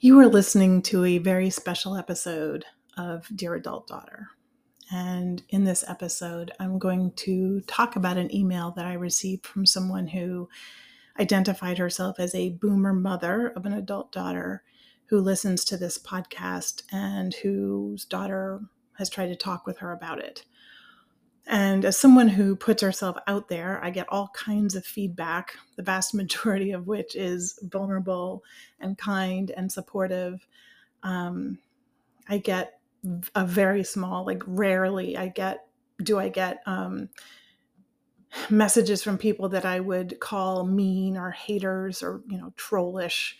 You are listening to a very special episode of Dear Adult Daughter. And in this episode, I'm going to talk about an email that I received from someone who identified herself as a boomer mother of an adult daughter who listens to this podcast and whose daughter has tried to talk with her about it. And as someone who puts herself out there, I get all kinds of feedback, the vast majority of which is vulnerable and kind and supportive. Um, I get a very small, like rarely, I get, do I get um, messages from people that I would call mean or haters or, you know, trollish.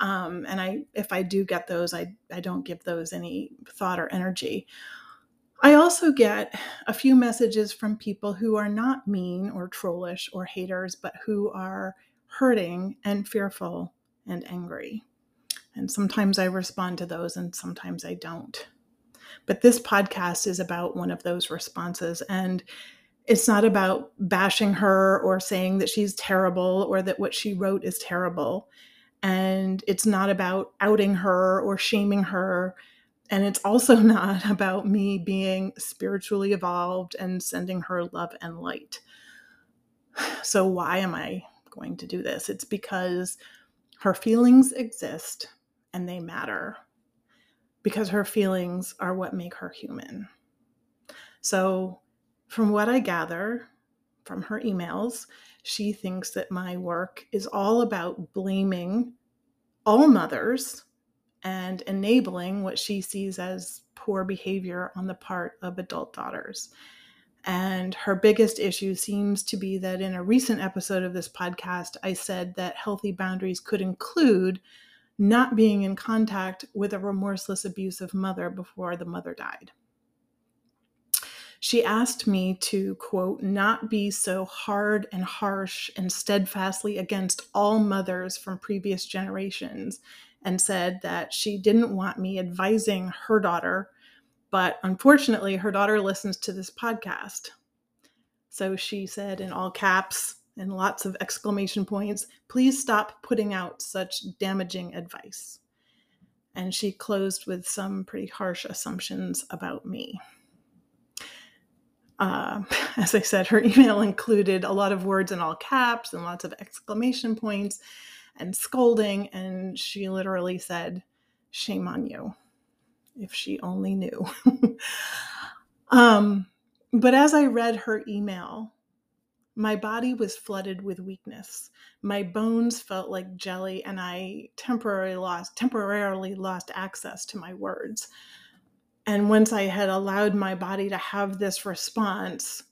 Um, and I, if I do get those, I, I don't give those any thought or energy. I also get a few messages from people who are not mean or trollish or haters, but who are hurting and fearful and angry. And sometimes I respond to those and sometimes I don't. But this podcast is about one of those responses. And it's not about bashing her or saying that she's terrible or that what she wrote is terrible. And it's not about outing her or shaming her and it's also not about me being spiritually evolved and sending her love and light. So, why am I going to do this? It's because her feelings exist and they matter, because her feelings are what make her human. So, from what I gather from her emails, she thinks that my work is all about blaming all mothers and enabling what she sees as poor behavior on the part of adult daughters. And her biggest issue seems to be that in a recent episode of this podcast, I said that healthy boundaries could include not being in contact with a remorseless, abusive mother before the mother died. She asked me to, quote, not be so hard and harsh and steadfastly against all mothers from previous generations and said that she didn't want me advising her daughter, but unfortunately, her daughter listens to this podcast. So she said in all caps and lots of exclamation points, please stop putting out such damaging advice. And she closed with some pretty harsh assumptions about me. Uh, as I said, her email included a lot of words in all caps and lots of exclamation points and scolding. And she literally said, Shame on you, if she only knew. um, but as I read her email, my body was flooded with weakness. My bones felt like jelly, and I temporarily lost temporarily lost access to my words. And once I had allowed my body to have this response,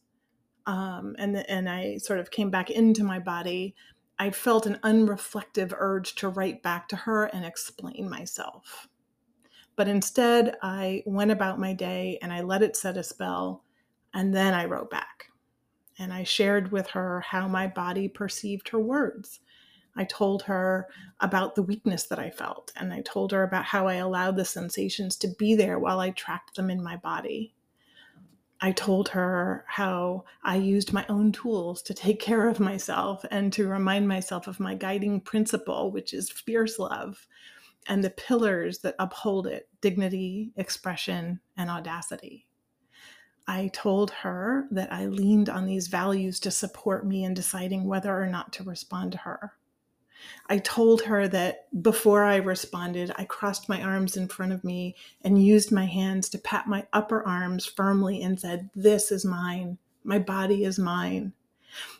um, and and I sort of came back into my body, I felt an unreflective urge to write back to her and explain myself. But instead, I went about my day and I let it set a spell, and then I wrote back. And I shared with her how my body perceived her words. I told her about the weakness that I felt, and I told her about how I allowed the sensations to be there while I tracked them in my body. I told her how I used my own tools to take care of myself and to remind myself of my guiding principle, which is fierce love, and the pillars that uphold it dignity, expression, and audacity. I told her that I leaned on these values to support me in deciding whether or not to respond to her. I told her that before I responded, I crossed my arms in front of me and used my hands to pat my upper arms firmly and said, This is mine. My body is mine.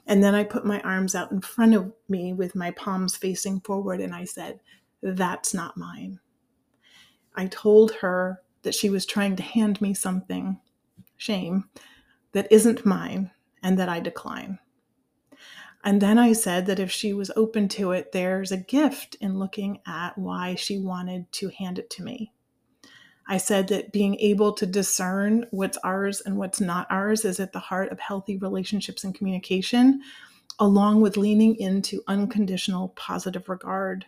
And then I put my arms out in front of me with my palms facing forward and I said, That's not mine. I told her that she was trying to hand me something, shame, that isn't mine and that I decline. And then I said that if she was open to it, there's a gift in looking at why she wanted to hand it to me. I said that being able to discern what's ours and what's not ours is at the heart of healthy relationships and communication, along with leaning into unconditional positive regard.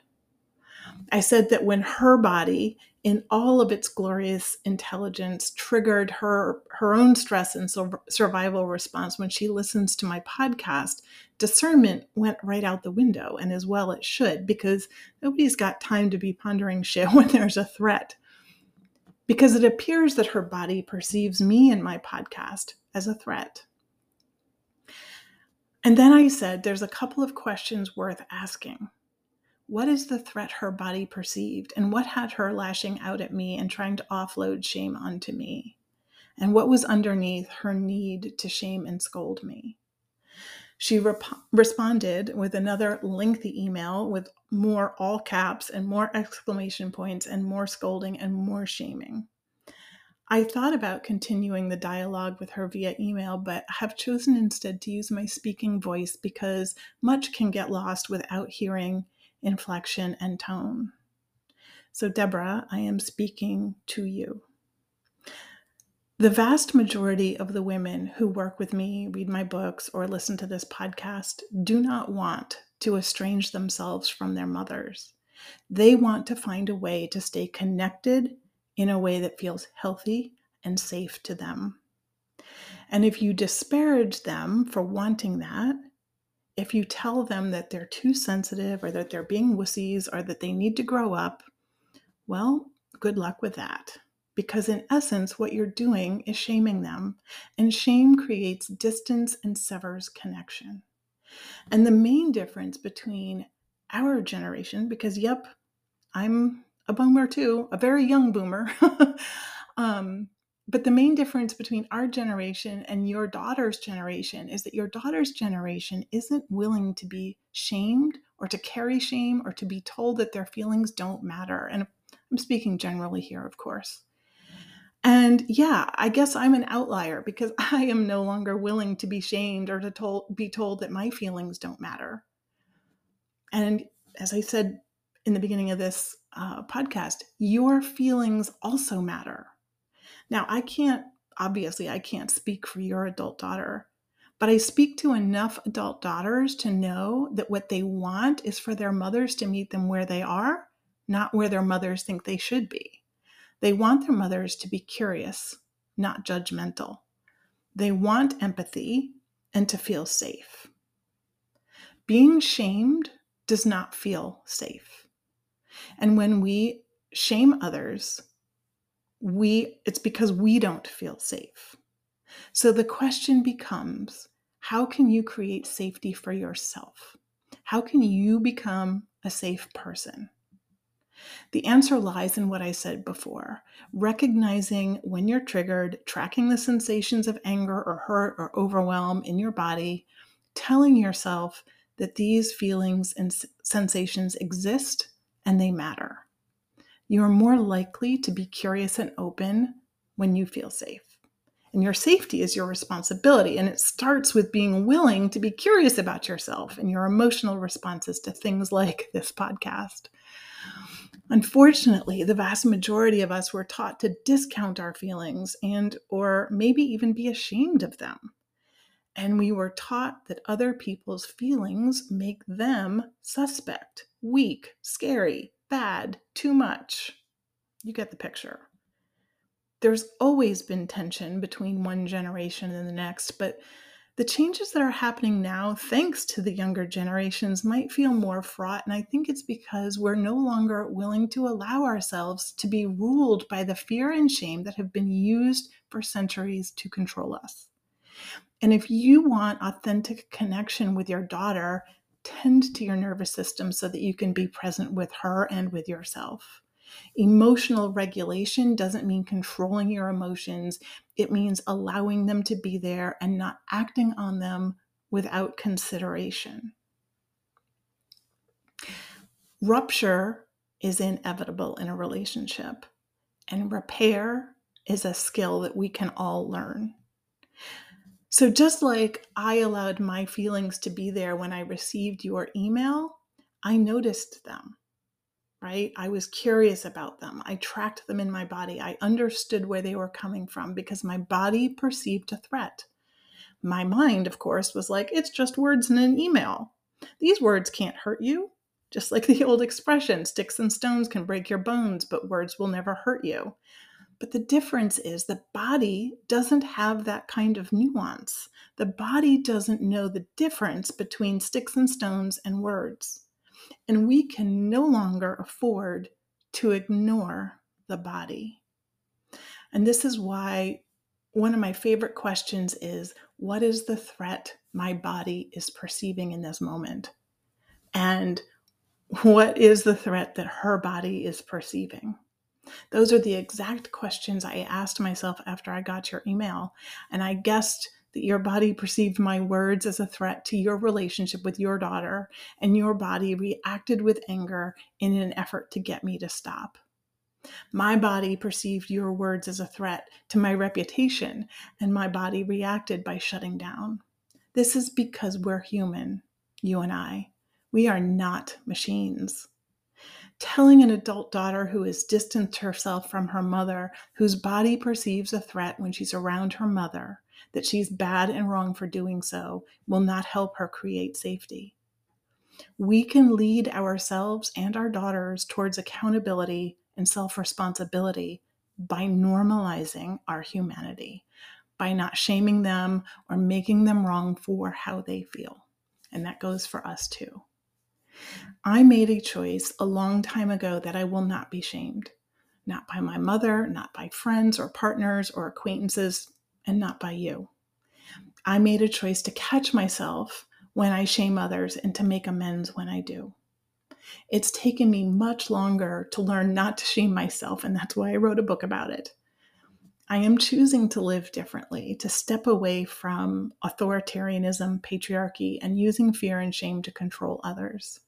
I said that when her body, in all of its glorious intelligence, triggered her her own stress and survival response when she listens to my podcast, discernment went right out the window, and as well it should, because nobody's got time to be pondering shit when there's a threat. Because it appears that her body perceives me and my podcast as a threat. And then I said, there's a couple of questions worth asking. What is the threat her body perceived? And what had her lashing out at me and trying to offload shame onto me? And what was underneath her need to shame and scold me? She rep- responded with another lengthy email with more all caps and more exclamation points and more scolding and more shaming. I thought about continuing the dialogue with her via email, but have chosen instead to use my speaking voice because much can get lost without hearing inflection, and tone. So, Deborah, I am speaking to you. The vast majority of the women who work with me, read my books, or listen to this podcast do not want to estrange themselves from their mothers. They want to find a way to stay connected in a way that feels healthy and safe to them. And if you disparage them for wanting that, if you tell them that they're too sensitive or that they're being wussies or that they need to grow up, well, good luck with that. Because in essence, what you're doing is shaming them, and shame creates distance and severs connection. And the main difference between our generation, because yep, I'm a boomer too, a very young boomer, um, but the main difference between our generation and your daughter's generation is that your daughter's generation isn't willing to be shamed or to carry shame or to be told that their feelings don't matter. And I'm speaking generally here, of course. And yeah, I guess I'm an outlier because I am no longer willing to be shamed or to be told that my feelings don't matter. And as I said in the beginning of this uh, podcast, your feelings also matter. Now, I can't, obviously, I can't speak for your adult daughter, but I speak to enough adult daughters to know that what they want is for their mothers to meet them where they are, not where their mothers think they should be. They want their mothers to be curious, not judgmental. They want empathy and to feel safe. Being shamed does not feel safe. And when we shame others, we it's because we don't feel safe. So the question becomes how can you create safety for yourself? How can you become a safe person? The answer lies in what I said before recognizing when you're triggered, tracking the sensations of anger or hurt or overwhelm in your body, telling yourself that these feelings and sensations exist and they matter you are more likely to be curious and open when you feel safe. And your safety is your responsibility. And it starts with being willing to be curious about yourself and your emotional responses to things like this podcast. Unfortunately, the vast majority of us were taught to discount our feelings and or maybe even be ashamed of them. And we were taught that other people's feelings make them suspect, weak, scary, bad, too much. You get the picture. There's always been tension between one generation and the next, but the changes that are happening now, thanks to the younger generations, might feel more fraught. And I think it's because we're no longer willing to allow ourselves to be ruled by the fear and shame that have been used for centuries to control us. And if you want authentic connection with your daughter, tend to your nervous system so that you can be present with her and with yourself. Emotional regulation doesn't mean controlling your emotions, it means allowing them to be there and not acting on them without consideration. Rupture is inevitable in a relationship, and repair is a skill that we can all learn. So, just like I allowed my feelings to be there when I received your email, I noticed them, right? I was curious about them. I tracked them in my body. I understood where they were coming from because my body perceived a threat. My mind, of course, was like, it's just words in an email. These words can't hurt you. Just like the old expression sticks and stones can break your bones, but words will never hurt you. But the difference is the body doesn't have that kind of nuance. The body doesn't know the difference between sticks and stones and words. And we can no longer afford to ignore the body. And this is why one of my favorite questions is what is the threat my body is perceiving in this moment? And what is the threat that her body is perceiving? Those are the exact questions I asked myself after I got your email. And I guessed that your body perceived my words as a threat to your relationship with your daughter, and your body reacted with anger in an effort to get me to stop. My body perceived your words as a threat to my reputation, and my body reacted by shutting down. This is because we're human, you and I. We are not machines. Telling an adult daughter who has distanced herself from her mother, whose body perceives a threat when she's around her mother, that she's bad and wrong for doing so, will not help her create safety. We can lead ourselves and our daughters towards accountability and self responsibility by normalizing our humanity, by not shaming them or making them wrong for how they feel. And that goes for us too. I made a choice a long time ago that I will not be shamed, not by my mother, not by friends or partners or acquaintances, and not by you. I made a choice to catch myself when I shame others and to make amends when I do. It's taken me much longer to learn not to shame myself, and that's why I wrote a book about it. I am choosing to live differently, to step away from authoritarianism, patriarchy, and using fear and shame to control others.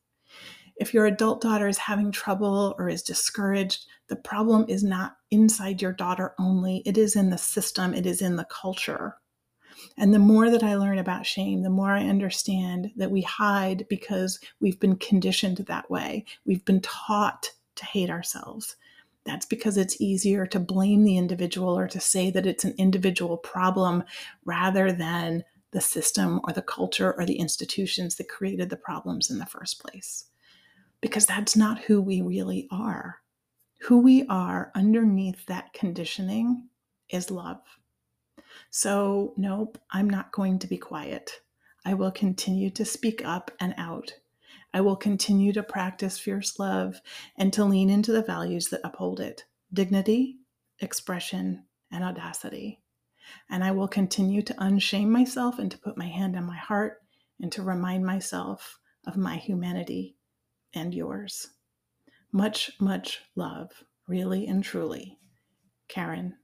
If your adult daughter is having trouble or is discouraged, the problem is not inside your daughter only, it is in the system, it is in the culture. And the more that I learn about shame, the more I understand that we hide because we've been conditioned that way. We've been taught to hate ourselves. That's because it's easier to blame the individual or to say that it's an individual problem rather than the system or the culture or the institutions that created the problems in the first place. Because that's not who we really are. Who we are underneath that conditioning is love. So, nope, I'm not going to be quiet. I will continue to speak up and out. I will continue to practice fierce love and to lean into the values that uphold it dignity, expression, and audacity. And I will continue to unshame myself and to put my hand on my heart and to remind myself of my humanity and yours. Much, much love, really and truly. Karen